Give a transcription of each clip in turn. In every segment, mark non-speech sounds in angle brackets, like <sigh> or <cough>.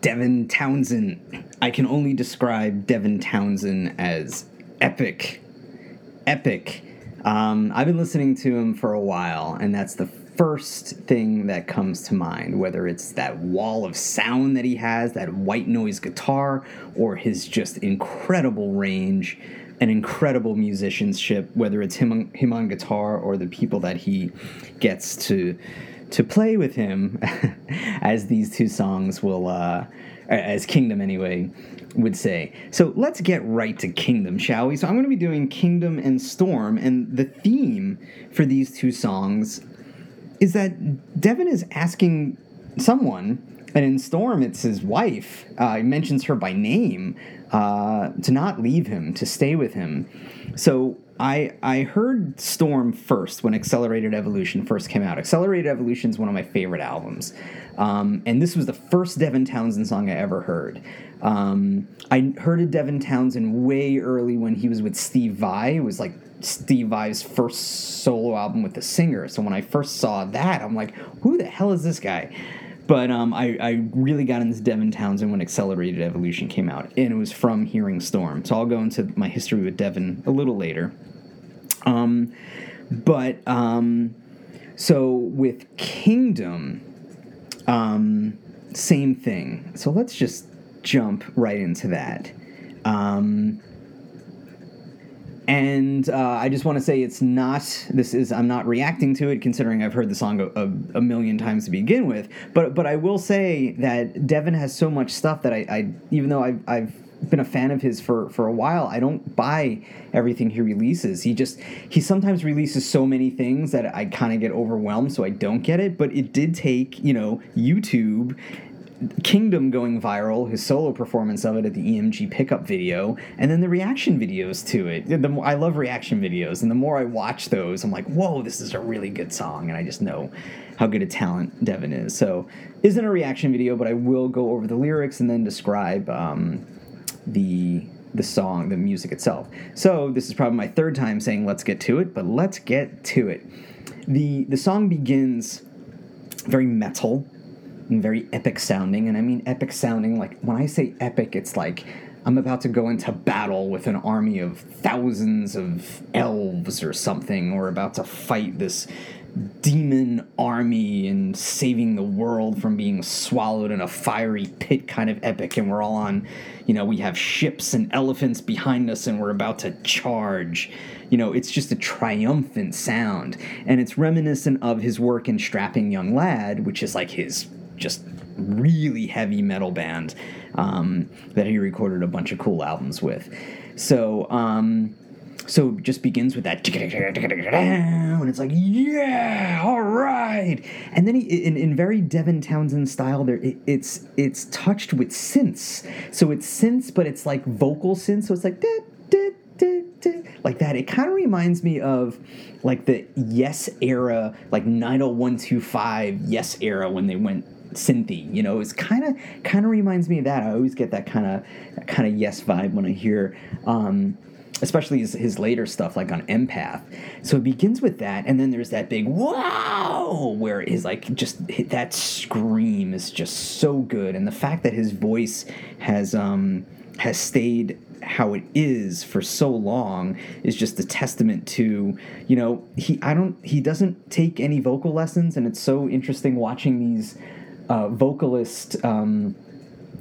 Devin Townsend. I can only describe Devin Townsend as epic. Epic. Um, I've been listening to him for a while, and that's the first thing that comes to mind, whether it's that wall of sound that he has, that white noise guitar, or his just incredible range and incredible musicianship, whether it's him on, him on guitar or the people that he gets to to play with him, <laughs> as these two songs will, uh, as Kingdom anyway, would say. So let's get right to Kingdom, shall we? So I'm going to be doing Kingdom and Storm, and the theme for these two songs is that Devin is asking someone, and in Storm it's his wife, uh, he mentions her by name, uh, to not leave him, to stay with him. So I I heard Storm first when Accelerated Evolution first came out. Accelerated Evolution is one of my favorite albums, um, and this was the first Devin Townsend song I ever heard. Um, I heard of Devin Townsend way early when he was with Steve Vai. It was like Steve Vai's first solo album with the singer. So when I first saw that, I'm like, who the hell is this guy? But um, I, I really got into Devin Townsend when Accelerated Evolution came out, and it was from hearing Storm. So I'll go into my history with Devin a little later. Um, but um, so with Kingdom, um, same thing. So let's just jump right into that. Um, and uh, I just want to say it's not. This is I'm not reacting to it, considering I've heard the song a, a, a, million times to begin with. But but I will say that Devin has so much stuff that I, I even though I've, I've been a fan of his for for a while. I don't buy everything he releases. He just he sometimes releases so many things that I kind of get overwhelmed, so I don't get it. But it did take you know YouTube Kingdom going viral, his solo performance of it at the EMG pickup video, and then the reaction videos to it. The I love reaction videos, and the more I watch those, I'm like, whoa, this is a really good song, and I just know how good a talent Devin is. So, isn't a reaction video, but I will go over the lyrics and then describe um, the the song, the music itself. So, this is probably my third time saying let's get to it, but let's get to it. the The song begins very metal and very epic sounding. And I mean epic sounding, like when I say epic, it's like I'm about to go into battle with an army of thousands of elves or something, or about to fight this demon army and saving the world from being swallowed in a fiery pit kind of epic and we're all on you know we have ships and elephants behind us and we're about to charge you know it's just a triumphant sound and it's reminiscent of his work in strapping young lad which is like his just really heavy metal band um, that he recorded a bunch of cool albums with. So, um, so just begins with that and it's like yeah all right. And then he in, in very devin townsend style there it, it's it's touched with synths. So it's synths but it's like vocal synths. So it's like like that. It kind of reminds me of like the yes era like 90125 yes era when they went synthy. You know, it's kind of kind of reminds me of that. I always get that kind of kind of yes vibe when I hear. Um, especially his, his later stuff like on empath so it begins with that and then there's that big wow where his like just that scream is just so good and the fact that his voice has um has stayed how it is for so long is just a testament to you know he i don't he doesn't take any vocal lessons and it's so interesting watching these uh, vocalist um,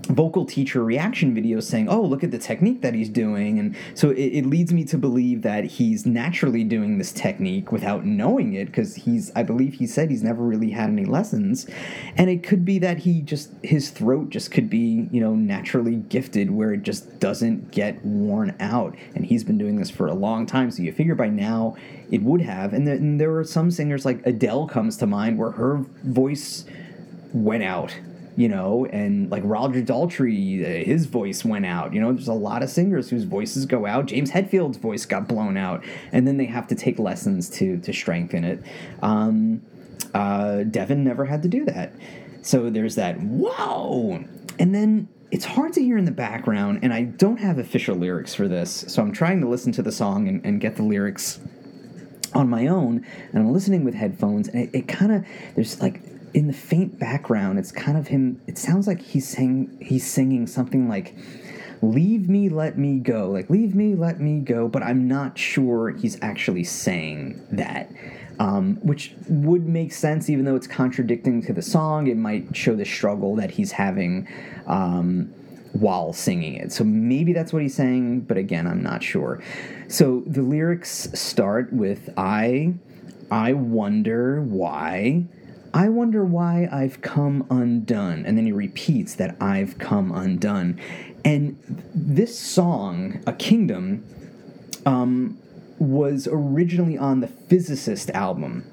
vocal teacher reaction videos saying, "Oh, look at the technique that he's doing," and so it, it leads me to believe that he's naturally doing this technique without knowing it because he's, I believe, he said he's never really had any lessons, and it could be that he just his throat just could be you know naturally gifted where it just doesn't get worn out, and he's been doing this for a long time. So you figure by now it would have, and, and there are some singers like Adele comes to mind where her voice went out you know, and like Roger Daltrey, uh, his voice went out. You know, there's a lot of singers whose voices go out. James Hetfield's voice got blown out, and then they have to take lessons to to strengthen it. Um, uh, Devin never had to do that, so there's that. Whoa, and then. It's hard to hear in the background, and I don't have official lyrics for this, so I'm trying to listen to the song and, and get the lyrics on my own, and I'm listening with headphones, and it, it kind of there's like in the faint background, it's kind of him. It sounds like he's saying he's singing something like leave me, let me go. Like, leave me, let me go. But I'm not sure he's actually saying that. Um, which would make sense, even though it's contradicting to the song. It might show the struggle that he's having um, while singing it. So maybe that's what he's saying, but again, I'm not sure. So the lyrics start with I, I wonder why. I wonder why I've come undone. And then he repeats that I've come undone. And this song, A Kingdom, um, was originally on the Physicist album.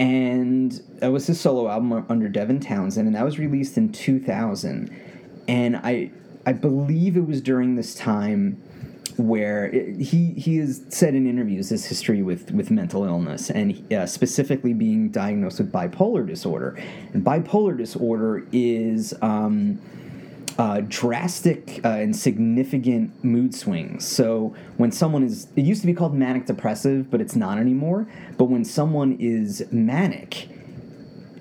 And that was his solo album under Devin Townsend, and that was released in 2000. And I, I believe it was during this time where it, he he has said in interviews his history with with mental illness and uh, specifically being diagnosed with bipolar disorder. And bipolar disorder is um, uh, drastic uh, and significant mood swings. So when someone is, it used to be called manic depressive, but it's not anymore. But when someone is manic,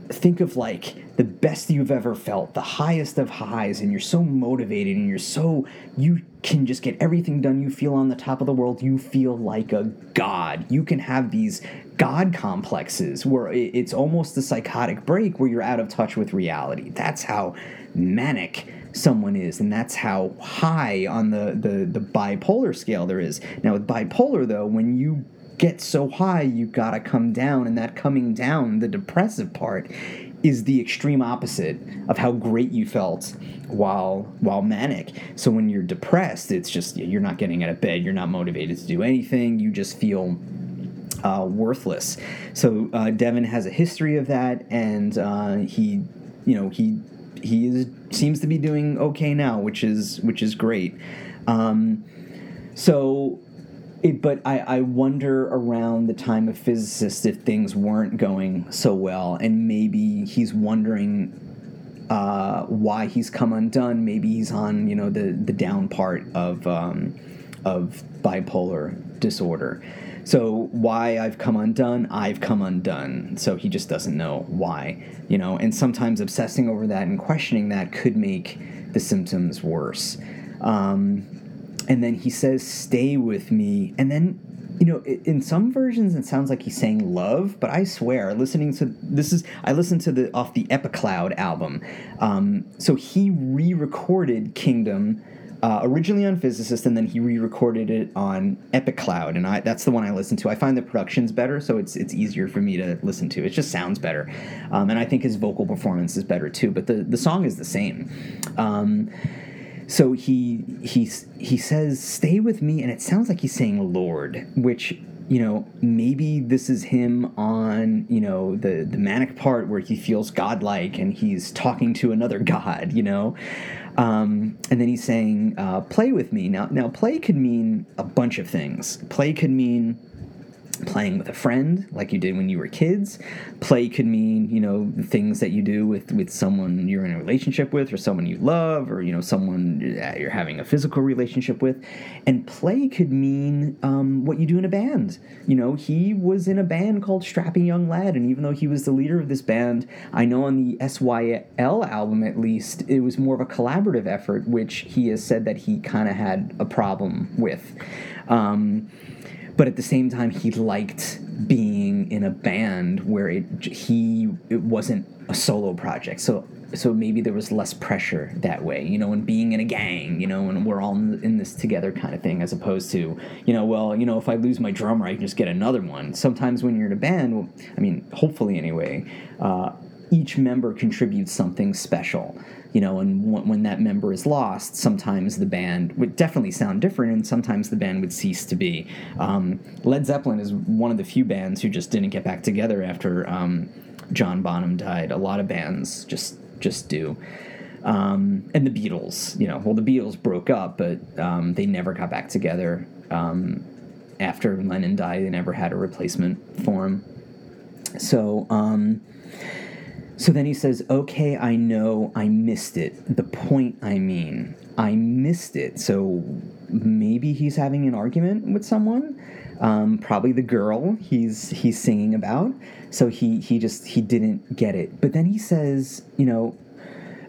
think of like the best you've ever felt, the highest of highs, and you're so motivated and you're so, you can just get everything done. You feel on the top of the world. You feel like a god. You can have these god complexes where it's almost a psychotic break where you're out of touch with reality. That's how manic someone is, and that's how high on the, the, the bipolar scale there is. Now, with bipolar, though, when you get so high, you gotta come down, and that coming down, the depressive part, is the extreme opposite of how great you felt while while manic. So when you're depressed, it's just you're not getting out of bed, you're not motivated to do anything, you just feel uh, worthless. So uh, Devin has a history of that, and uh, he, you know, he he is, seems to be doing okay now, which is which is great. Um, so, it, but I, I wonder around the time of physicists if things weren't going so well, and maybe he's wondering uh, why he's come undone. Maybe he's on you know the the down part of um, of bipolar disorder. So why I've come undone, I've come undone. So he just doesn't know why, you know. And sometimes obsessing over that and questioning that could make the symptoms worse. Um, and then he says, "Stay with me," and then you know, in some versions it sounds like he's saying love, but I swear, listening to this is I listened to the off the Epicloud album. Um, so he re-recorded Kingdom uh, originally on Physicist, and then he re-recorded it on Epicloud, and I that's the one I listen to. I find the production's better, so it's it's easier for me to listen to. It just sounds better, um, and I think his vocal performance is better too. But the the song is the same. Um, so he he he says, "Stay with me," and it sounds like he's saying "Lord," which you know maybe this is him on you know the the manic part where he feels godlike and he's talking to another god you know um, and then he's saying, uh, "Play with me." Now, now, play could mean a bunch of things. Play could mean playing with a friend like you did when you were kids. Play could mean you know the things that you do with with someone you're in a relationship with or someone you love or you know someone you're having a physical relationship with. And play could mean um, what you do in a band. You know he was in a band called strapping young lad and even though he was the leader of this band i know on the syl album at least it was more of a collaborative effort which he has said that he kind of had a problem with. Um, but at the same time he liked being in a band where it he it wasn't a solo project. So so maybe there was less pressure that way you know and being in a gang you know and we're all in this together kind of thing as opposed to you know well you know if i lose my drummer i can just get another one. Sometimes when you're in a band well, i mean hopefully anyway uh, each member contributes something special you know, and w- when that member is lost, sometimes the band would definitely sound different, and sometimes the band would cease to be. Um, Led Zeppelin is one of the few bands who just didn't get back together after um, John Bonham died. A lot of bands just just do. Um, and the Beatles, you know, well, the Beatles broke up, but um, they never got back together. Um, after Lennon died, they never had a replacement for him. So, um, so then he says, Okay, I know I missed it. The point I mean, I missed it. So maybe he's having an argument with someone. Um, probably the girl he's he's singing about. So he he just he didn't get it. But then he says, you know,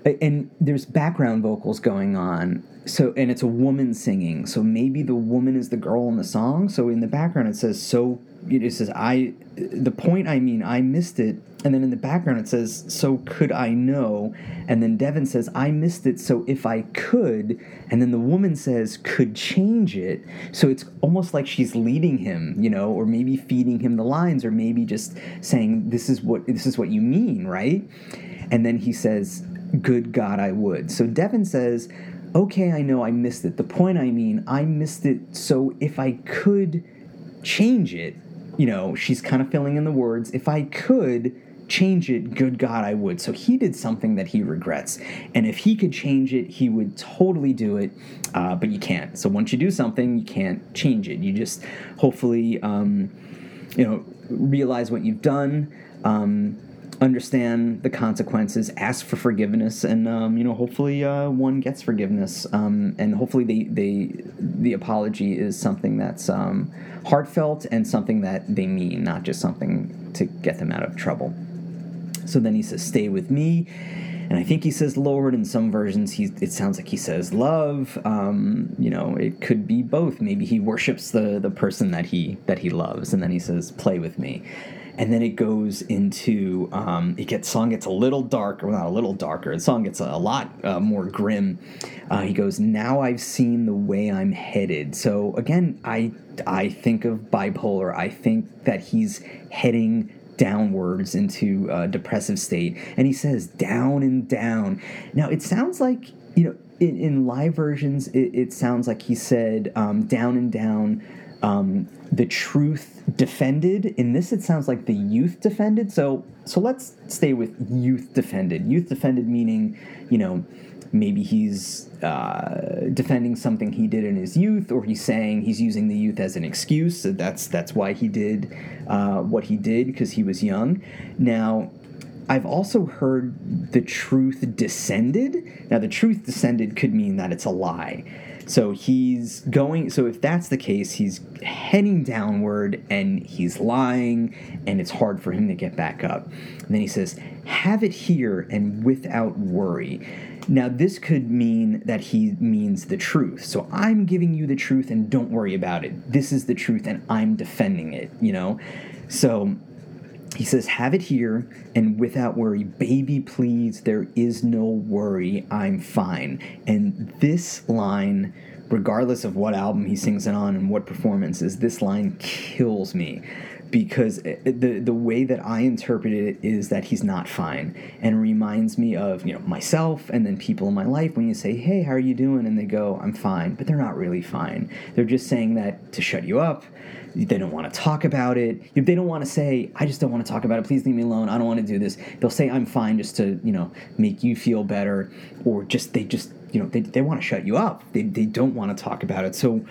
and there's background vocals going on. So and it's a woman singing. So maybe the woman is the girl in the song. So in the background it says so it says i the point i mean i missed it. And then in the background it says so could i know? And then devin says i missed it. So if i could and then the woman says could change it. So it's almost like she's leading him you know or maybe feeding him the lines or maybe just saying this is what this is what you mean right? And then he says good god i would so devin says okay, I know I missed it. The point I mean, I missed it. So if I could change it, you know, she's kind of filling in the words. If I could change it, good God, I would. So he did something that he regrets. And if he could change it, he would totally do it. Uh, but you can't. So once you do something, you can't change it. You just hopefully, um, you know, realize what you've done. Um, understand the consequences, ask for forgiveness, and um, you know, hopefully, uh, one gets forgiveness, um, and hopefully, they, they the apology is something that's um, heartfelt and something that they mean, not just something to get them out of trouble. So then he says, "Stay with me." and I think he says Lord. In some versions, he it sounds like he says love. Um, you know, it could be both. Maybe he worships the the person that he that he loves, and then he says, "Play with me." And then it goes into um, it gets song gets a little darker well, not a little darker the song gets a, lot uh, more grim. Uh, he goes now i've seen the way i'm headed. So again i i think of bipolar. I think that he's heading downwards into a depressive state. And he says down and down. Now it sounds like you know in, in live versions it, it sounds like he said um, down and down um, the truth defended. In this, it sounds like the youth defended. So, so let's stay with youth defended. Youth defended meaning, you know, maybe he's uh, defending something he did in his youth, or he's saying he's using the youth as an excuse. So that's that's why he did uh, what he did because he was young. Now, I've also heard the truth descended. Now, the truth descended could mean that it's a lie. So he's going. So if that's the case, he's heading downward and he's lying, and it's hard for him to get back up. And then he says, "Have it here and without worry." Now, this could mean that he means the truth. So I'm giving you the truth, and don't worry about it. This is the truth, and I'm defending it. You know, so he says, Have it here and without worry. Baby, please, there is no worry. I'm fine. And this line, regardless of what album he sings it on and what performances, this line kills me because the the way that I interpret it is that he's not fine and reminds me of you know myself and then people in my life when you say hey how are you doing? and they go I'm fine but they're not really fine. They're just saying that to shut you up. They don't want to talk about it. They don't want to say I just don't want to talk about it. Please leave me alone. I don't want to do this they'll say I'm fine just to you know make you feel better or just they just you know they, they want to shut you up. They, they don't want to talk about it. So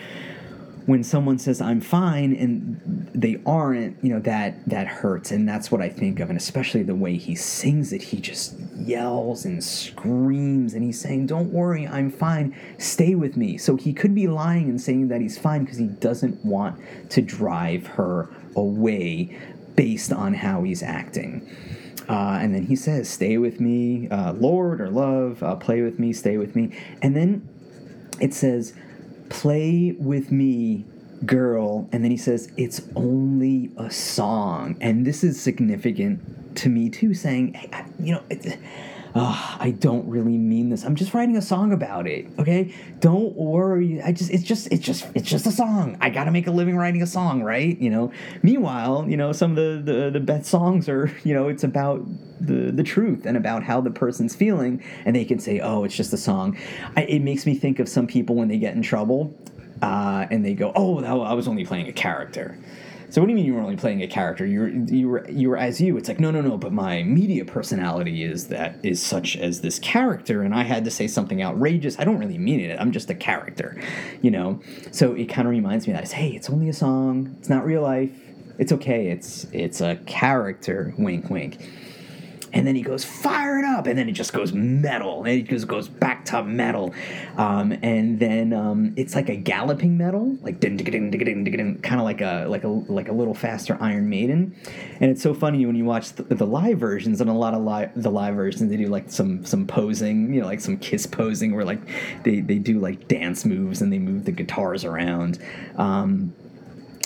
when someone says I'm fine and they aren't, you know, that that hurts and that's what I think of and especially the way he sings it, he just yells and screams and he's saying, "Don't worry, I'm fine. Stay with me." So he could be lying and saying that he's fine because he doesn't want to drive her away based on how he's acting. Uh, and then he says, "Stay with me, uh, Lord or love. Uh, play with me, stay with me." And then it says, play with me girl. And then he says it's only a song. And this is significant to me too saying hey, I, you know oh, I don't really mean this. I'm just writing a song about it. Okay, don't worry. I just it's just it's just it's just a song. I got to make a living writing a song, right? You know. Meanwhile, you know some of the, the the best songs are <laughs> you know it's about the the truth and about how the person's feeling, and they can say, oh, it's just a song. I, it makes me think of some people when they get in trouble. Uh, and they go, "Oh, I was only playing a character." So what do you mean you were only playing a character? You were you were you were as you. It's like no no no. But my media personality is that is such as this character, and I had to say something outrageous. I don't really mean it. I'm just a character, you know. So it kind of reminds me that it's hey, it's only a song. It's not real life. It's okay. It's it's a character. Wink wink. And then he goes fire it up, and then it just goes metal, and it just goes back to metal, um, and then um, it's like a galloping metal, like kind of like a like a like a little faster Iron Maiden, and it's so funny when you watch the, the live versions and a lot of live the live versions they do like some some posing, you know, like some kiss posing where like they they do like dance moves and they move the guitars around. Um,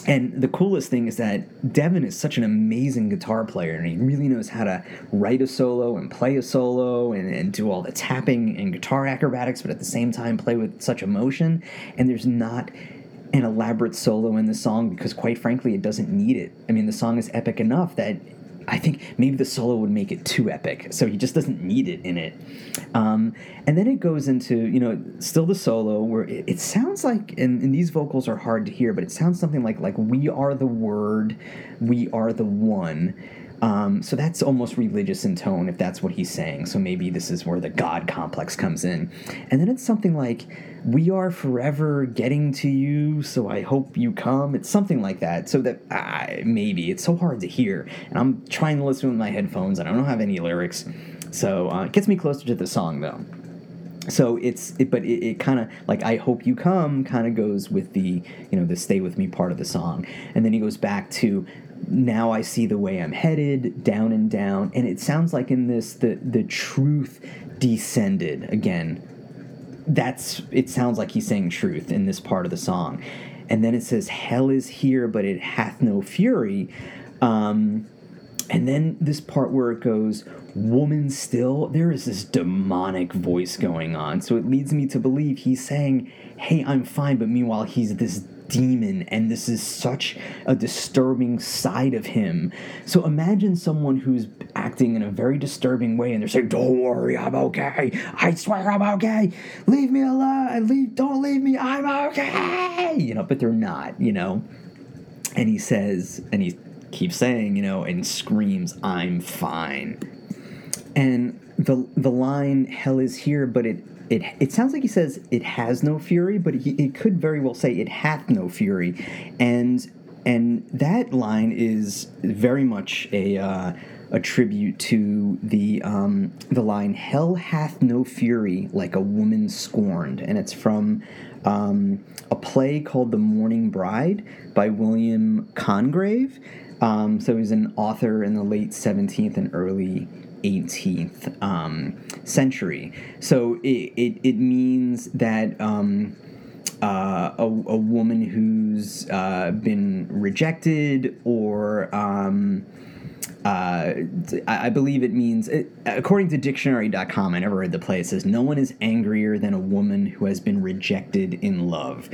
and the coolest thing is that Devin is such an amazing guitar player, and he really knows how to write a solo and play a solo and, and do all the tapping and guitar acrobatics, but at the same time play with such emotion. And there's not an elaborate solo in the song because, quite frankly, it doesn't need it. I mean, the song is epic enough that I think maybe the solo would make it too epic, so he just doesn't need it in it. Um, and then it goes into you know still the solo where it, it sounds like and, and, these vocals are hard to hear, but it sounds something like like we are the word, we are the one. Um, so that's almost religious in tone, if that's what he's saying. So maybe this is where the God complex comes in. And then it's something like, We are forever getting to you, so I hope you come. It's something like that. So that uh, maybe it's so hard to hear. And I'm trying to listen with my headphones, and I don't have any lyrics. So uh, it gets me closer to the song, though so it's it, but it, it kind of like i hope you come kind of goes with the you know the stay with me part of the song and then he goes back to now I see the way I'm headed, down and down. And it sounds like in this, the, the truth descended again. That's, it sounds like he's saying truth in this part of the song. And then it says, Hell is here, but it hath no fury. Um, and then this part where it goes, Woman still, there is this demonic voice going on. So it leads me to believe he's saying, Hey, I'm fine, but meanwhile, he's this demon, and this is such a disturbing side of him. So imagine someone who's acting in a very disturbing way, and they're saying, "Don't worry, I'm okay. I swear I'm okay. Leave me alone. Leave. Don't leave me. I'm okay." You know, but they're not. You know, and he says, and he keeps saying, you know, and screams, "I'm fine." And the the line "Hell is here," but it it it sounds like he says it has no fury, but he, it could very well say it hath no fury, and and that line is very much a uh, a tribute to the um, the line "Hell hath no fury like a woman scorned," and it's from um, a play called "The Mourning Bride" by William Congreve. Um, so he's an author in the late 17th and early 18th um, century. So it, it, it means that um, uh, a, a, woman who's uh, been rejected or. Um, uh, I believe it means, according to dictionary.com, I never read the play, it says, No one is angrier than a woman who has been rejected in love,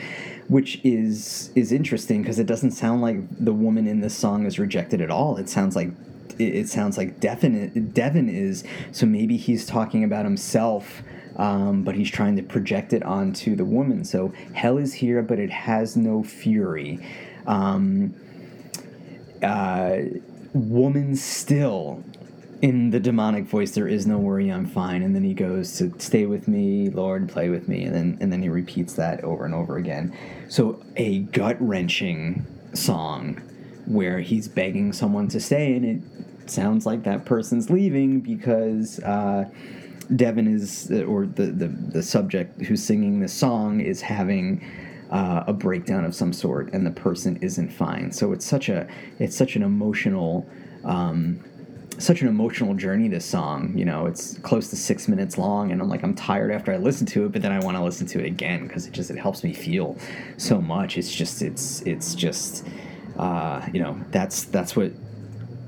which is is interesting because it doesn't sound like the woman in this song is rejected at all. It sounds like it, sounds like definite Devin is. So maybe he's talking about himself. Um, but he's trying to project it onto the woman. So hell is here, but it has no fury. Um, uh, woman still in the demonic voice there is no worry i'm fine and then he goes to stay with me lord play with me and then and then he repeats that over and over again so a gut-wrenching song where he's begging someone to stay and it sounds like that person's leaving because uh, Devin is, or the, the, the subject who's singing the song is having uh, a breakdown of some sort, and the person isn't fine. So it's such a it's such an emotional. Um, such an emotional journey this song you know it's close to six minutes long and i'm like i'm tired after i listen to it but then i want to listen to it again because it just it helps me feel so much it's just it's it's just uh, you know that's that's what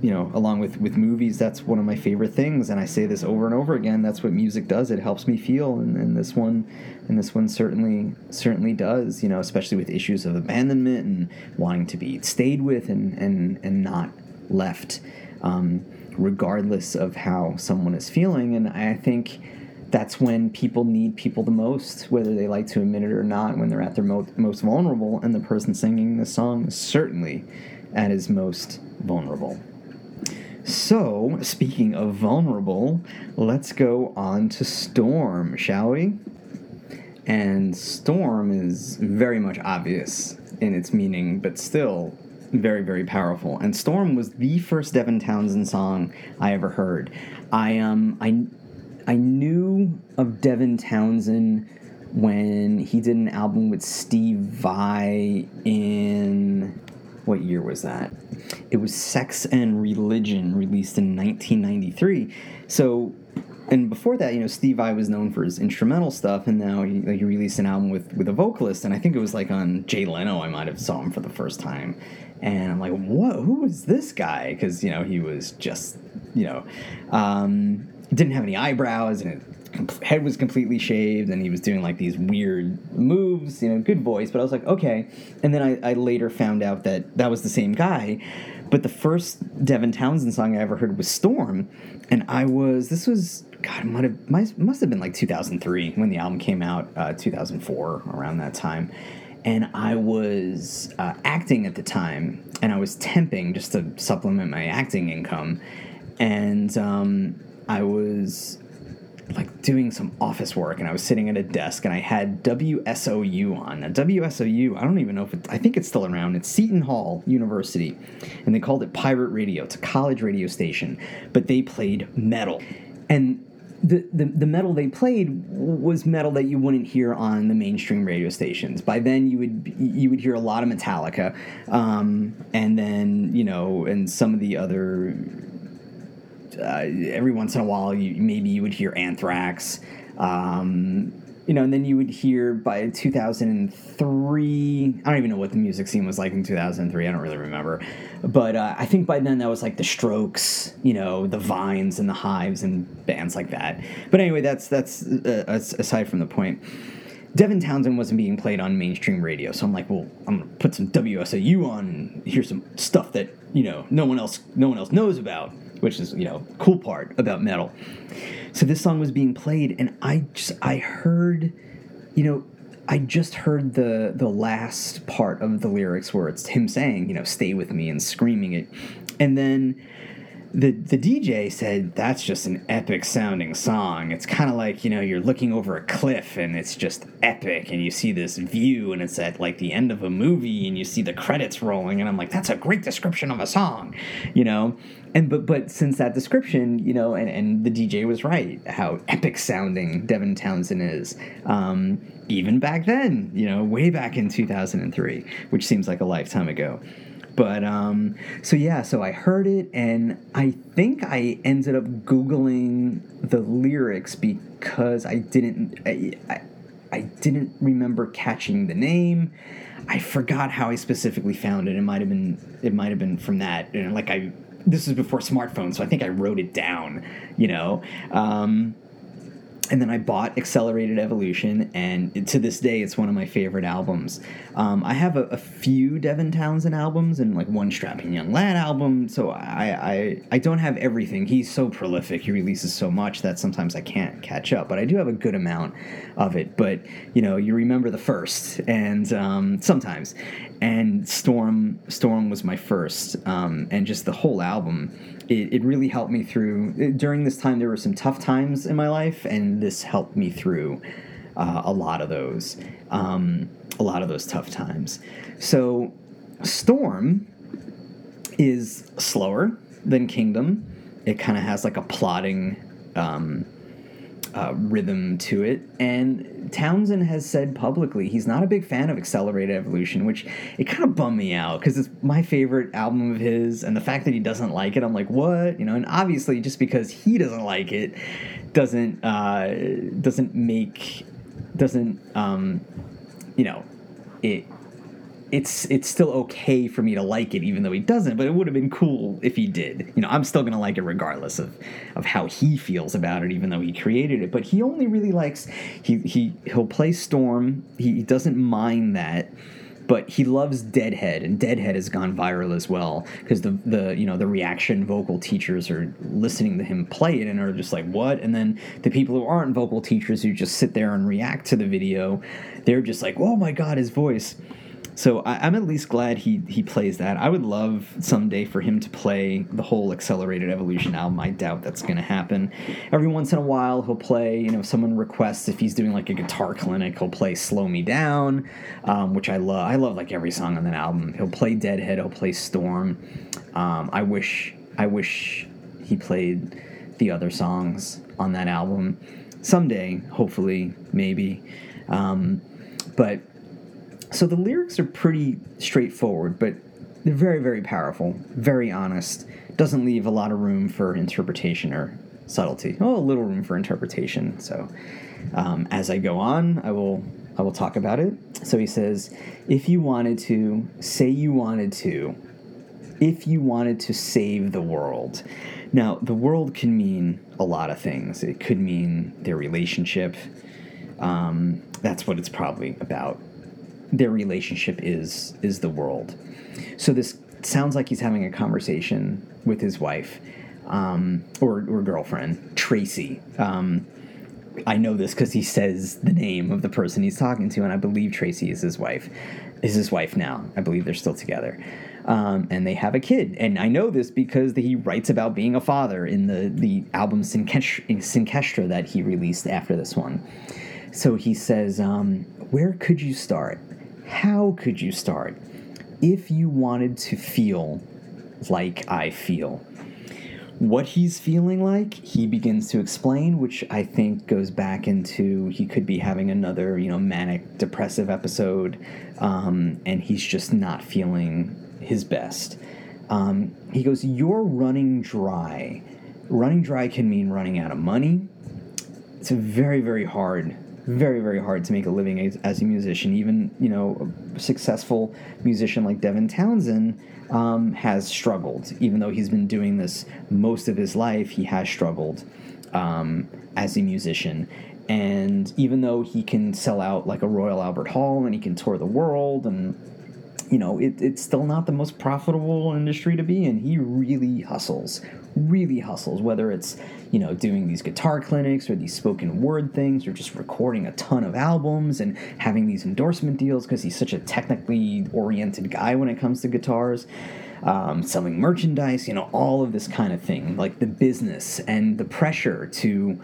you know, along with with movies, that's one of my favorite things, and I say this over and over again. That's what music does; it helps me feel, and, and this one, and this one certainly certainly does. You know, especially with issues of abandonment and wanting to be stayed with and and and not left, um, regardless of how someone is feeling. And I think that's when people need people the most, whether they like to admit it or not. When they're at their mo- most vulnerable, and the person singing the song is certainly at his most vulnerable. So, speaking of vulnerable, let's go on to Storm, shall we? And Storm is very much obvious in its meaning, but still very very powerful. And Storm was the first Devin Townsend song I ever heard. I um I I knew of Devin Townsend when he did an album with Steve Vai in what year was that? It was Sex and Religion, released in 1993. So, and before that, you know, Steve Vai was known for his instrumental stuff, and now he, he released an album with with a vocalist, and I think it was like on Jay Leno. I might have saw him for the first time, and I'm like, what? Who is this guy? Because you know he was just, you know, um, didn't have any eyebrows, and it head was completely shaved and he was doing like these weird moves you know good voice but i was like okay. And then I, I, later found out that that was the same guy but the first devin townsend song i ever heard was storm and i was this was god it might have must have been like 2003 when the album came out uh, 2004 around that time. And i was uh, acting at the time and i was temping just to supplement my acting income. And um, i was like doing some office work and I was sitting at a desk and I had WSOU on. Now, WSOU, I don't even know if it, I think it's still around. It's Seton Hall University and they called it Pirate Radio. It's a college radio station, but they played metal. And the, the, the metal they played was metal that you wouldn't hear on the mainstream radio stations. By then, you would you would hear a lot of Metallica, um, and then you know, and some of the other uh, every once in a while, you, maybe you would hear Anthrax. Um, you know, and then you would hear by 2003. I don't even know what the music scene was like in 2003. I don't really remember, but uh, I think by then that was like the Strokes, you know, the Vines and the Hives and bands like that. But anyway, that's that's uh, aside from the point. Devin Townsend wasn't being played on mainstream radio, so I'm like, well, I'm gonna put some WSOU on and hear some stuff that you know no one else no one else knows about which is you know cool part about metal. So this song was being played, and I just I heard, you know, I just heard the the last part of the lyrics where it's him saying, you know, "Stay with me" and screaming it, and then the the DJ said that's just an epic sounding song. It's kind of like you know you're looking over a cliff and it's just epic, and you see this view, and it's at like the end of a movie, and you see the credits rolling, and I'm like, that's a great description of a song, you know. And but but since that description, you know, and and the DJ was right, how epic sounding Devin Townsend is. Um, even back then, you know, way back in 2003, which seems like a lifetime ago. But um, so yeah, so I heard it, and I think I ended up googling the lyrics because I didn't, I, I, I didn't remember catching the name. I forgot how I specifically found it. It might have been, it might have been from that. And like I, this is before smartphones, so I think I wrote it down. You know. Um, and then I bought Accelerated Evolution, and to this day, it's one of my favorite albums. Um, I have a, a, few Devin Townsend albums and like one Strapping Young Lad album, so I, I I don't have everything. He's so prolific; he releases so much that sometimes I can't catch up. But I do have a good amount of it. But you know, you remember the first, and um, sometimes, and Storm Storm was my first, um, and just the whole album it, it really helped me through. During this time, there were some tough times in my life, and this helped me through uh, a lot of those, um, a lot of those tough times. So, Storm is slower than Kingdom. It kind of has like a plotting um, uh, rhythm to it. And Townsend has said publicly he's not a big fan of Accelerated Evolution, which it kind of bummed me out because it's my favorite album of his. And the fact that he doesn't like it, I'm like, what? You know, and obviously just because he doesn't like it doesn't uh, doesn't make doesn't um, you know it it's it's still okay for me to like it even though he doesn't but it would have been cool if he did. You know i'm still gonna like it regardless of of how he feels about it even though he created it but he only really likes he he he'll play storm he, he doesn't mind that but he loves Deadhead, and Deadhead has gone viral as well because the the you know the reaction vocal teachers are listening to him play it and are just like what, and then the people who aren't vocal teachers who just sit there and react to the video, they're just like oh my god his voice, so I, am at least glad he he plays that. I would love someday for him to play the whole Accelerated Evolution album. I doubt that's going to happen. Every once in a while, he'll play. You know, if someone requests if he's doing like a guitar clinic, he'll play "Slow Me Down," um, which I love. I love like every song on that album. He'll play "Deadhead." He'll play "Storm." Um, I wish I wish he played the other songs on that album someday. Hopefully, maybe. Um, but so the lyrics are pretty straightforward, but they're very, very powerful, very honest. Doesn't leave a lot of room for interpretation or subtlety. Oh, a little room for interpretation. So um, as I go on, I will I will talk about it. So he says, if you wanted to, say you wanted to, if you wanted to save the world. Now, the world can mean a lot of things. It could mean their relationship. Um, that's what it's probably about their relationship is is the world. So this sounds like he's having a conversation with his wife um, or, or girlfriend, Tracy. Um, I know this because he says the name of the person he's talking to, and I believe Tracy is his wife. Is his wife now? I believe they're still together, um, and they have a kid. And I know this because he writes about being a father in the the album Synchestra that he released after this one. So he says, um, "Where could you start? how could you start if you wanted to feel like I feel? What he's feeling like, he begins to explain, which I think goes back into he could be having another, you know, manic depressive episode, um, and he's just not feeling his best. Um, he goes, You're running dry. Running dry can mean running out of money. It's a very, very hard very very hard to make a living as, as a musician. Even you know a successful musician like Devin Townsend um, has struggled. Even though he's been doing this most of his life, he has struggled um, as a musician. And even though he can sell out like a Royal Albert Hall and he can tour the world and you know, it, it's still not the most profitable industry to be in. He really hustles, really hustles, whether it's, you know, doing these guitar clinics or these spoken word things or just recording a ton of albums and having these endorsement deals because he's such a technically oriented guy when it comes to guitars. Um, selling merchandise, you know, all of this kind of thing, like the business and the pressure to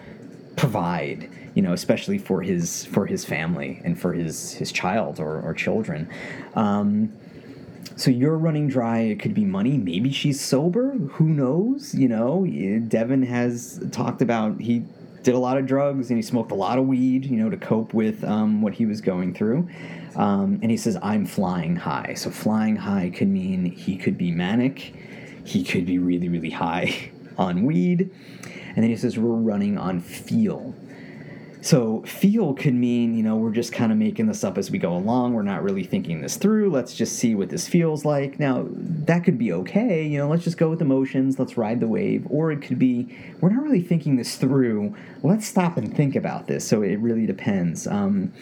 provide you know especially for his for his family and for his his child or, or children. Um, so you're running dry. It could be money. Maybe she's sober. Who knows? You know devin has talked about he did a lot of drugs and he smoked a lot of weed you know to cope with um, what he was going through. Um, and he says i'm flying high. So flying high could mean he could be manic. He could be really really high <laughs> on weed and then he says we're running on feel so feel could mean, you know, we're just kind of making this up as we go along. We're not really thinking this through. Let's just see what this feels like. Now, that could be okay. You know, let's just go with emotions. Let's ride the wave. Or it could be, we're not really thinking this through. Let's stop and think about this. So it really depends. Um,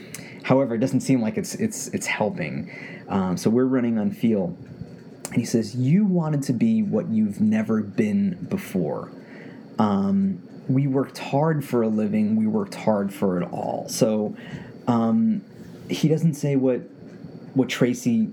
however, it doesn't seem like it's it's it's helping. Um, so we're running on feel. And he says, You wanted to be what you've never been before. Um, we worked hard for a living. We worked hard for it all. So um, he doesn't say what what Tracy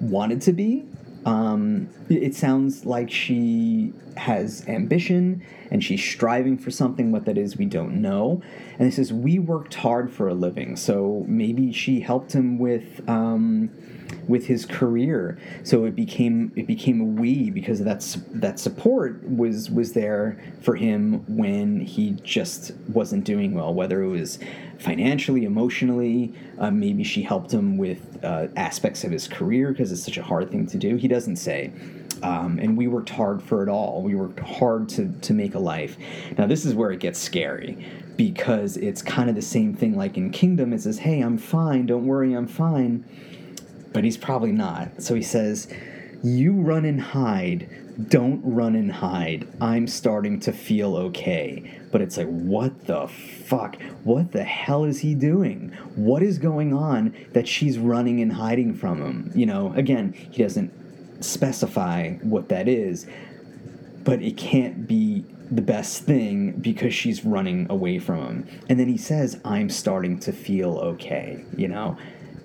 wanted to be. Um, it sounds like she has ambition and she's striving for something. What that is, we don't know. And he says we worked hard for a living. So maybe she helped him with. Um, with his career. So it became it became a we because that's that support was was there for him when he just wasn't doing well, whether it was financially, emotionally. Uh, maybe she helped him with uh, aspects of his career because it's such a hard thing to do. He doesn't say. Um, and we worked hard for it all. We worked hard to, to make a life. Now, this is where it gets scary because it's kind of the same thing like in Kingdom. It says, Hey, I'm fine. Don't worry, I'm fine but he's probably not. So he says, You run and hide. Don't run and hide. I'm starting to feel okay. But it's like, what the fuck? What the hell is he doing? What is going on that she's running and hiding from him? You know, again, he doesn't specify what that is, but it can't be the best thing because she's running away from him. And then he says, I'm starting to feel okay, you know?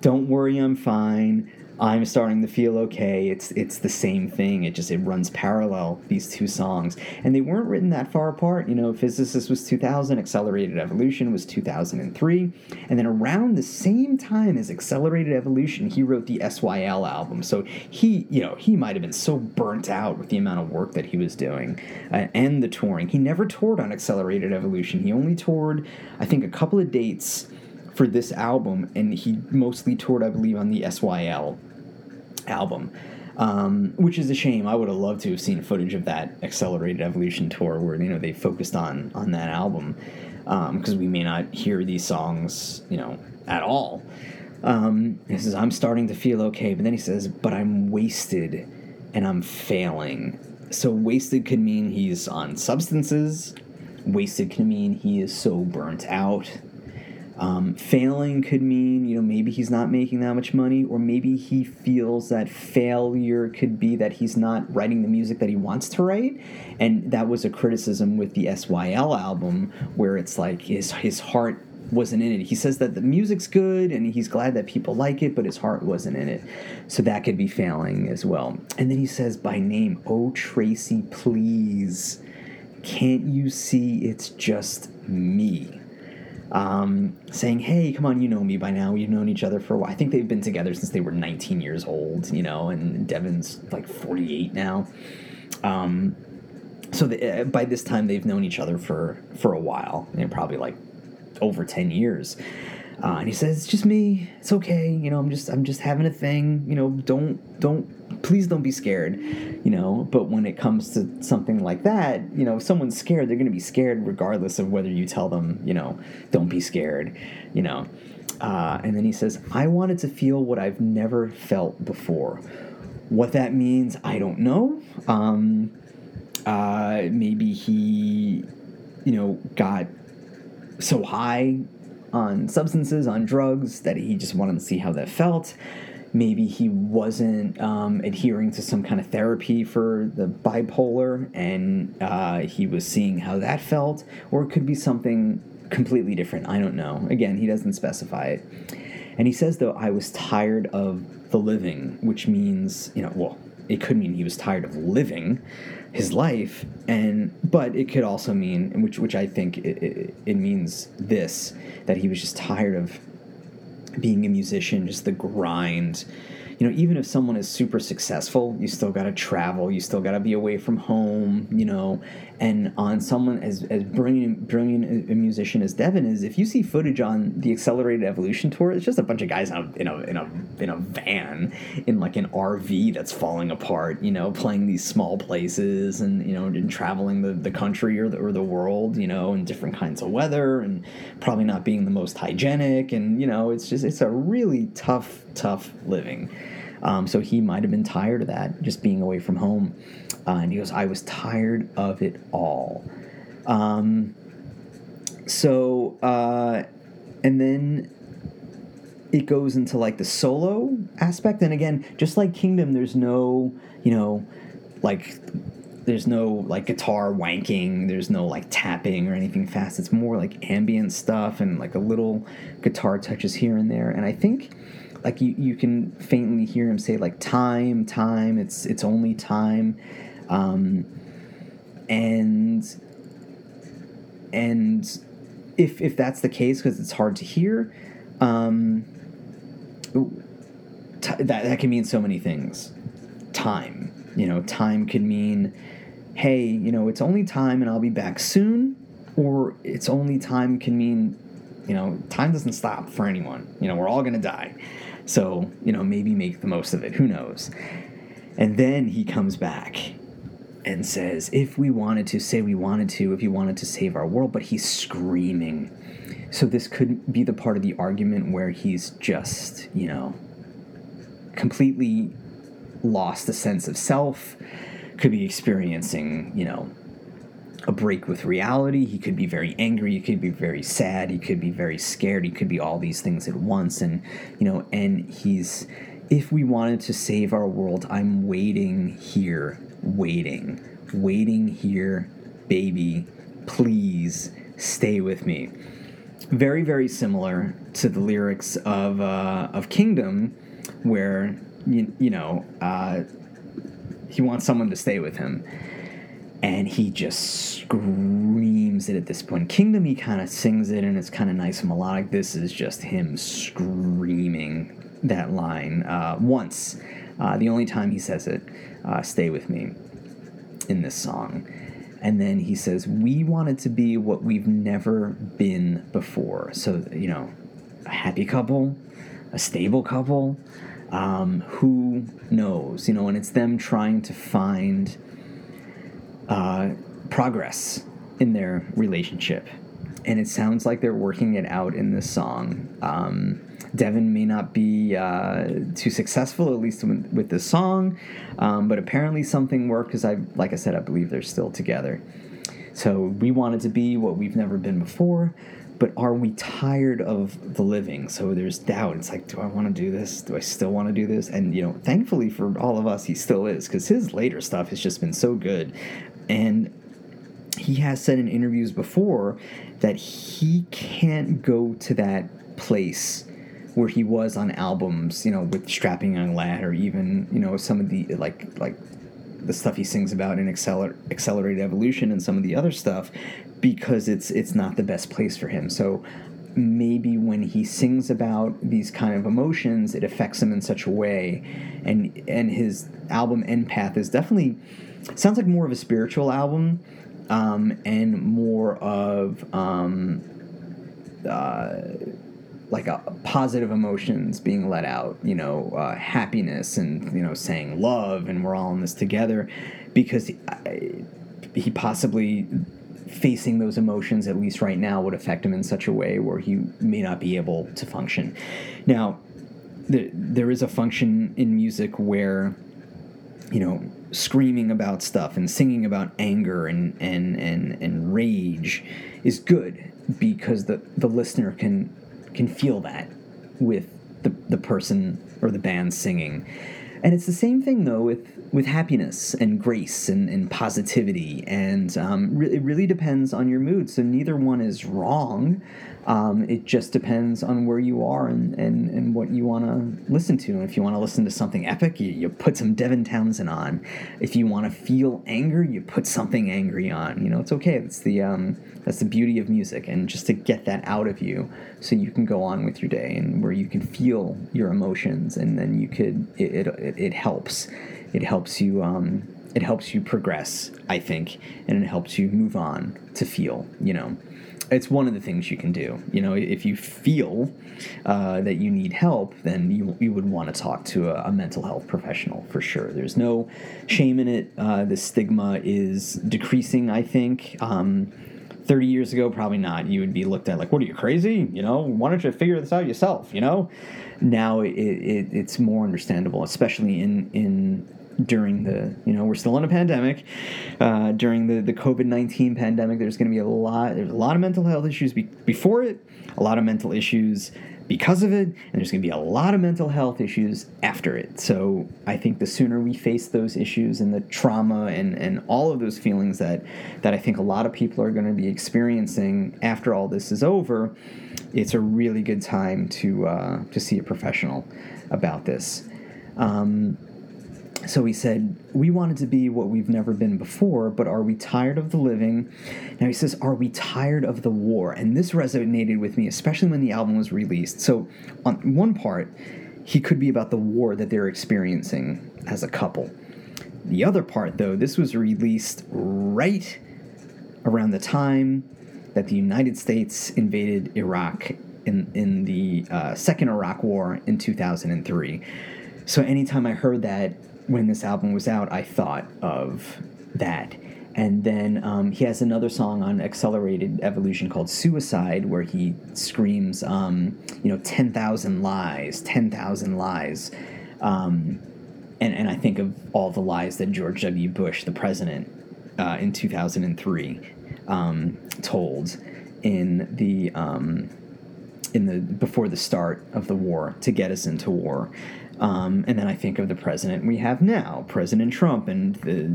Don't worry, I'm fine. I'm starting to feel okay. It's it's the same thing. It just it runs parallel these two songs, and they weren't written that far apart. You know, Physicist was 2000, Accelerated Evolution was 2003, and then around the same time as Accelerated Evolution, he wrote the SYL album. So he, you know, he might have been so burnt out with the amount of work that he was doing uh, and the touring. He never toured on Accelerated Evolution. He only toured, I think, a couple of dates for this album, and he mostly toured, I believe, on the SYL album. Um, which is a shame. I would have loved to have seen footage of that accelerated evolution tour where you know they focused on on that album because um, we may not hear these songs you know at all. Um, he says I'm starting to feel okay, but then he says, "But I'm wasted and I'm failing." So wasted could mean he's on substances. Wasted can mean he is so burnt out um, failing could mean, you know, maybe he's not making that much money, or maybe he feels that failure could be that he's not writing the music that he wants to write. And that was a criticism with the SYL album, where it's like his, his heart wasn't in it. He says that the music's good and he's glad that people like it, but his heart wasn't in it. So that could be failing as well. And then he says by name, Oh, Tracy, please. Can't you see it's just me? Um, saying, "Hey, come on, you know me by now. You've known each other for a while. I think they've been together since they were 19 years old, you know, and Devin's like 48 now. Um, so the, uh, by this time, they've known each other for for a while, and probably like over 10 years. Uh, and he says, "It's just me. It's okay. You know, I'm just I'm just having a thing. You know, don't don't please don't be scared, you know. But when it comes to something like that, you know, if someone's scared, they're going to be scared regardless of whether you tell them, you know, don't be scared, you know. Uh, and then he says, I wanted to feel what I've never felt before. What that means, I don't know. Um, uh, maybe he, you know, got so high on substances, on drugs, that he just wanted to see how that felt maybe he wasn't um, adhering to some kind of therapy for the bipolar and uh, he was seeing how that felt, or it could be something completely different. I don't know. Again, he doesn't specify it. And he says, though, I was tired of the living, which means, you know, well, it could mean he was tired of living his life and but it could also mean which which i think it, it, it means this that he was just tired of being a musician, just the grind. You know, even if someone is super successful, you still got to travel, you still got to be away from home, you know, and on someone as, as brilliant brilliant a musician as Devin is, if you see footage on the Accelerated Evolution tour, it's just a bunch of guys in a in a in a, in a van in like an RV that's falling apart, you know, playing these small places and you know and traveling the, the country or the, or the world, you know, in different kinds of weather and probably not being the most hygienic and you know it's just it's a really tough tough living. Um, so he might have been tired of that, just being away from home. Uh, and he goes, I was tired of it all. Um, so, uh, and then it goes into like the solo aspect. And again, just like Kingdom, there's no, you know, like there's no like guitar wanking there's no like tapping or anything fast it's more like ambient stuff and like a little guitar touches here and there and i think like you, you can faintly hear him say like time time it's it's only time um, and and if if that's the case, because it's hard to hear, um, t- that that can mean so many things. Time, you know, time could mean, hey, you know, it's only time, and I'll be back soon, or it's only time can mean, you know, time doesn't stop for anyone. You know, we're all gonna die, so you know, maybe make the most of it. Who knows? And then he comes back and says, if we wanted to, say we wanted to, if he wanted to save our world, but he's screaming. So this could be the part of the argument where he's just, you know, completely lost the sense of self, could be experiencing, you know, a break with reality. He could be very angry. He could be very sad. He could be very scared. He could be all these things at once. And, you know, and he's, if we wanted to save our world, I'm waiting here waiting, waiting here, baby. Please stay with me. very very similar to the lyrics of uh, of Kingdom, where you, you know uh, he wants someone to stay with him, and he just screams it at this point. Kingdom, he kind of sings it, and it's kind of nice and melodic. This is just him screaming that line uh, once. Uh, the only time he says it, uh, "Stay with me," in this song. And then he says, We wanted to be what we've never been before. So, you know, a happy couple, a stable couple, um, who knows? You know, and it's them trying to find uh, progress in their relationship. And it sounds like they're working it out in this song. Um, Devin may not be uh, too successful, at least with, this song, um, but apparently something worked because I, like I said, I believe they're still together. So we wanted to be what we've never been before, but are we tired of the living? So there's doubt. It's like, do I want to do this? Do I still want to do this? And you know, thankfully for all of us, he still is because his later stuff has just been so good, and he has said in interviews before that he can't go to that place where he was on albums, you know, with Strapping Young Lad, or even you know some of the like like the stuff he sings about in Acceler- Accelerated Evolution and some of the other stuff, because it's it's not the best place for him. So maybe when he sings about these kind of emotions, it affects him in such a way, and and his album Empath is definitely sounds like more of a spiritual album, um, and more of um, uh, like a, positive emotions being let out, you know, uh, happiness and you know saying love, and we're all in this together, because he, he possibly facing those emotions at least right now would affect him in such a way where he may not be able to function. Now, there, there is a function in music where you know screaming about stuff and singing about anger and and and, and rage is good because the the listener can can feel that with the, the person or the band singing. And it's the same thing though with with happiness and grace and, and positivity, and um, re- it really depends on your mood. So neither one is wrong. Um, it just depends on where you are and, and, and what you want to listen to. And if you want to listen to something epic, you, you put some Devin Townsend on. If you want to feel anger, you put something angry on. You know, it's okay. That's the um, that's the beauty of music, and just to get that out of you, so you can go on with your day and where you can feel your emotions, and then you could it it, it helps. It helps you. Um, it helps you progress, I think, and it helps you move on to feel. You know it's one of the things you can do. You know, if you feel uh, that you need help, then you, you would want to talk to a, a, mental health professional for sure. There's no shame in it. Uh, the stigma is decreasing, I think. Um, 30 years ago, probably not. You would be looked at like, what are you, crazy? You know, why don't you figure this out yourself? You know? Now it, it, it's more understandable, especially in, in during the you know we're still in a pandemic uh, during the the COVID nineteen pandemic. There's going to be a lot there's a lot of mental health issues be, before it, a lot of mental issues because of it, and there's going to be a lot of mental health issues after it. So I think the sooner we face those issues and the trauma and and all of those feelings that that I think a lot of people are going to be experiencing after all this is over, it's a really good time to uh, to see a professional about this. Um, so he said, We wanted to be what we've never been before, but are we tired of the living? Now he says, Are we tired of the war? And this resonated with me, especially when the album was released. So, on one part, he could be about the war that they're experiencing as a couple. The other part, though, this was released right around the time that the United States invaded Iraq in, in the uh, Second Iraq War in 2003. So anytime I heard that, when this album was out, I thought of that. And then um, he has another song on Accelerated Evolution called Suicide, where he screams, um, you know, 10,000 lies, 10,000 lies. Um, and, and I think of all the lies that George W. Bush, the president, uh, in 2003, um, told in the um, in the before the start of the war to get us into war. Um, and then I think of the president we have now, President Trump, and the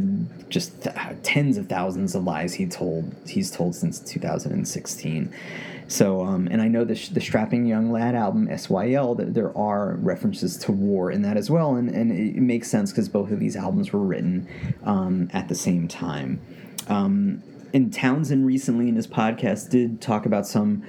just th- tens of thousands of lies he told he's told since 2016. So, um, and I know the, the Strapping Young Lad album, SYL, that there are references to war in that as well. And, and it makes sense because both of these albums were written um, at the same time. And Townsend recently in his podcast did talk about some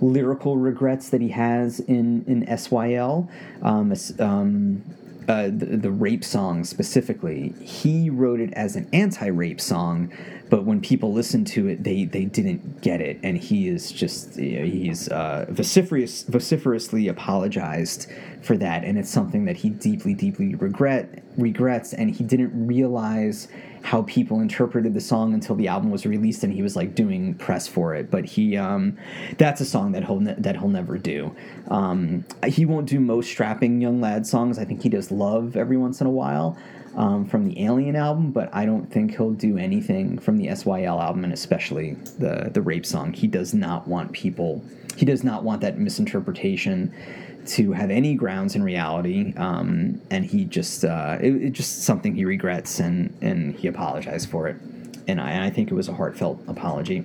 lyrical regrets that he has in, in SYL. Um, um, uh, the, the, rape song specifically, he wrote it as an anti-rape song, but when people listened to it, they they didn't get it, and he is just he's uh, vociferous vociferously apologized for that, and it's something that he deeply deeply regret regrets, and he didn't realize how people interpreted the song until the album was released and he was like doing press for it. But he um, that's a song that he'll ne- that he'll never do. Um, he won't do most strapping young lad songs. I think he does love every once in a while um, from the alien album but i don't think he'll do anything from the syl album and especially the the rape song. He does not want people he does not want that misinterpretation to have any grounds in reality, um, and he just uh, it, it, just something he regrets, and and he apologized for it, and I, and I think it was a heartfelt apology.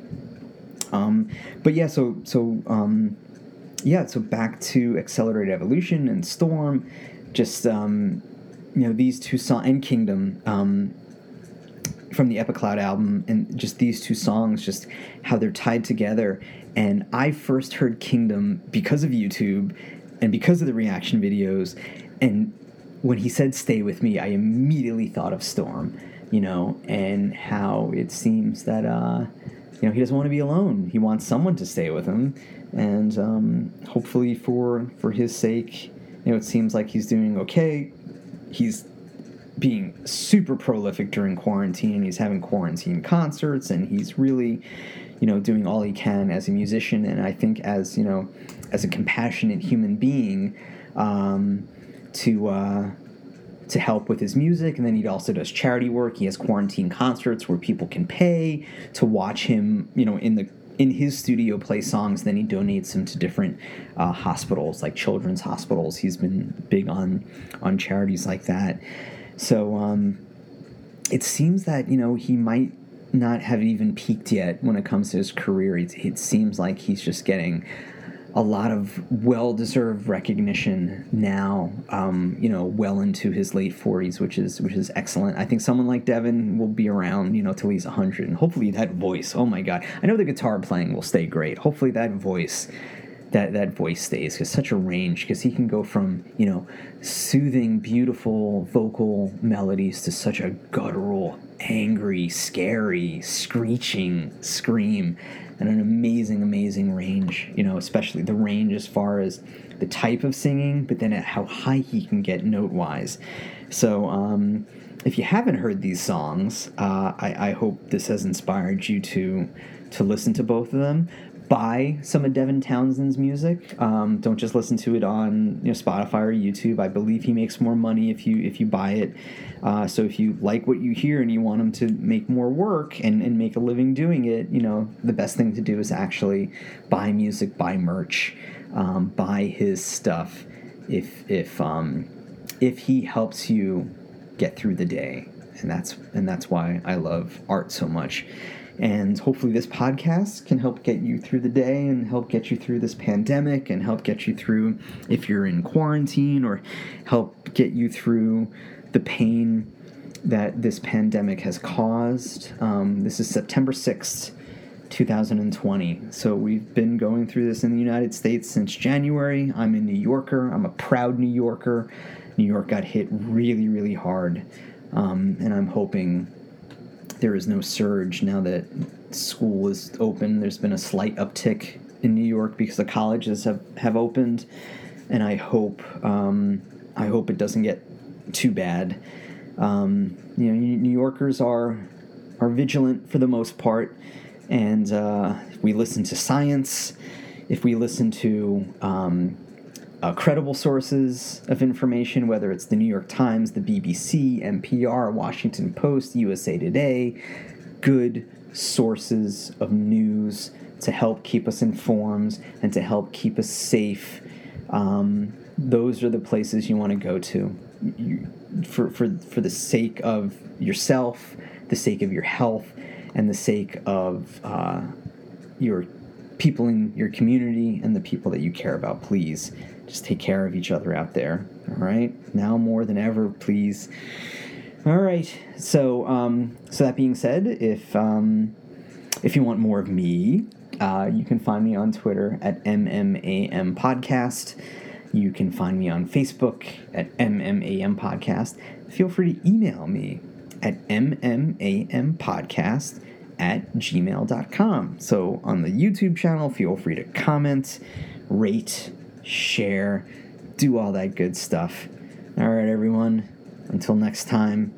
Um, but yeah, so so um, yeah, so back to accelerated evolution and storm, just um, you know these two songs and kingdom um, from the Epicloud album, and just these two songs, just how they're tied together. And I first heard Kingdom because of YouTube and because of the reaction videos and when he said stay with me i immediately thought of storm you know and how it seems that uh you know he doesn't want to be alone. He wants someone to stay with him. And um, hopefully for for his sake you know it seems like he's doing okay he's being super prolific during quarantine and he's having quarantine concerts and he's really you know doing all he can as a musician and i think as you know as a compassionate human being um, to uh, to help with his music, and then he also does charity work. He has quarantine concerts where people can pay to watch him, you know, in the in his studio play songs. Then he donates them to different uh, hospitals, like children's hospitals. He's been big on on charities like that. So um, it seems that you know he might not have even peaked yet when it comes to his career. It, it seems like he's just getting a lot of well-deserved recognition now. Um, you know, well into his late forties, which is which is excellent. I think someone like Devin will be around, you know, till he's hundred, and hopefully that voice. Oh my God, I know the guitar playing will stay great. Hopefully that voice. That, that voice stays because such a range because he can go from you know soothing beautiful vocal melodies to such a guttural angry scary screeching scream and an amazing, amazing range. You know, especially the range as far as the type of singing, but then at how high he can get note wise. So, um, if you haven't heard these songs, uh, I, I, hope this has inspired you to to listen to both of them buy some of Devin Townsend's music. Um, don't just listen to it on you know, Spotify or YouTube. I believe he makes more money if you if you buy it. Uh, so if you like what you hear and you want him to make more work and, and make a living doing it, you know the best thing to do is actually buy music, buy merch, um, buy his stuff. If if um, if he helps you get through the day, and that's and that's why I love art so much. And hopefully, this podcast can help get you through the day and help get you through this pandemic and help get you through if you're in quarantine or help get you through the pain that this pandemic has caused. Um, this is September 6th. 2020. So we've been going through this in the United States since January. I'm a New Yorker. I'm a proud New Yorker. New York got hit really, really hard. Um, and I'm hoping there is no surge now that school is open. There's been a slight uptick in New York because the colleges have, have opened, and I hope um, I hope it doesn't get too bad. Um, you know, New Yorkers are are vigilant for the most part, and uh, we listen to science. If we listen to um, uh, credible sources of information, whether it's the New York Times, the BBC, NPR, Washington Post, USA Today, good sources of news to help keep us informed and to help keep us safe. Um, those are the places you want to go to you, for, for, for the sake of yourself, the sake of your health, and the sake of uh, your people in your community and the people that you care about, please just take care of each other out there. All right, now more than ever, please. All right. So, um, so that being said, if um, if you want more of me, uh, you can find me on Twitter at MMAM Podcast. You can find me on Facebook at MMAM Podcast. Feel free to email me at mmam podcast at gmail.com. So on the YouTube channel, feel free to comment, rate, share, do all that good stuff. All right, everyone. Until next time,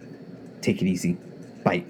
take it easy. Bye.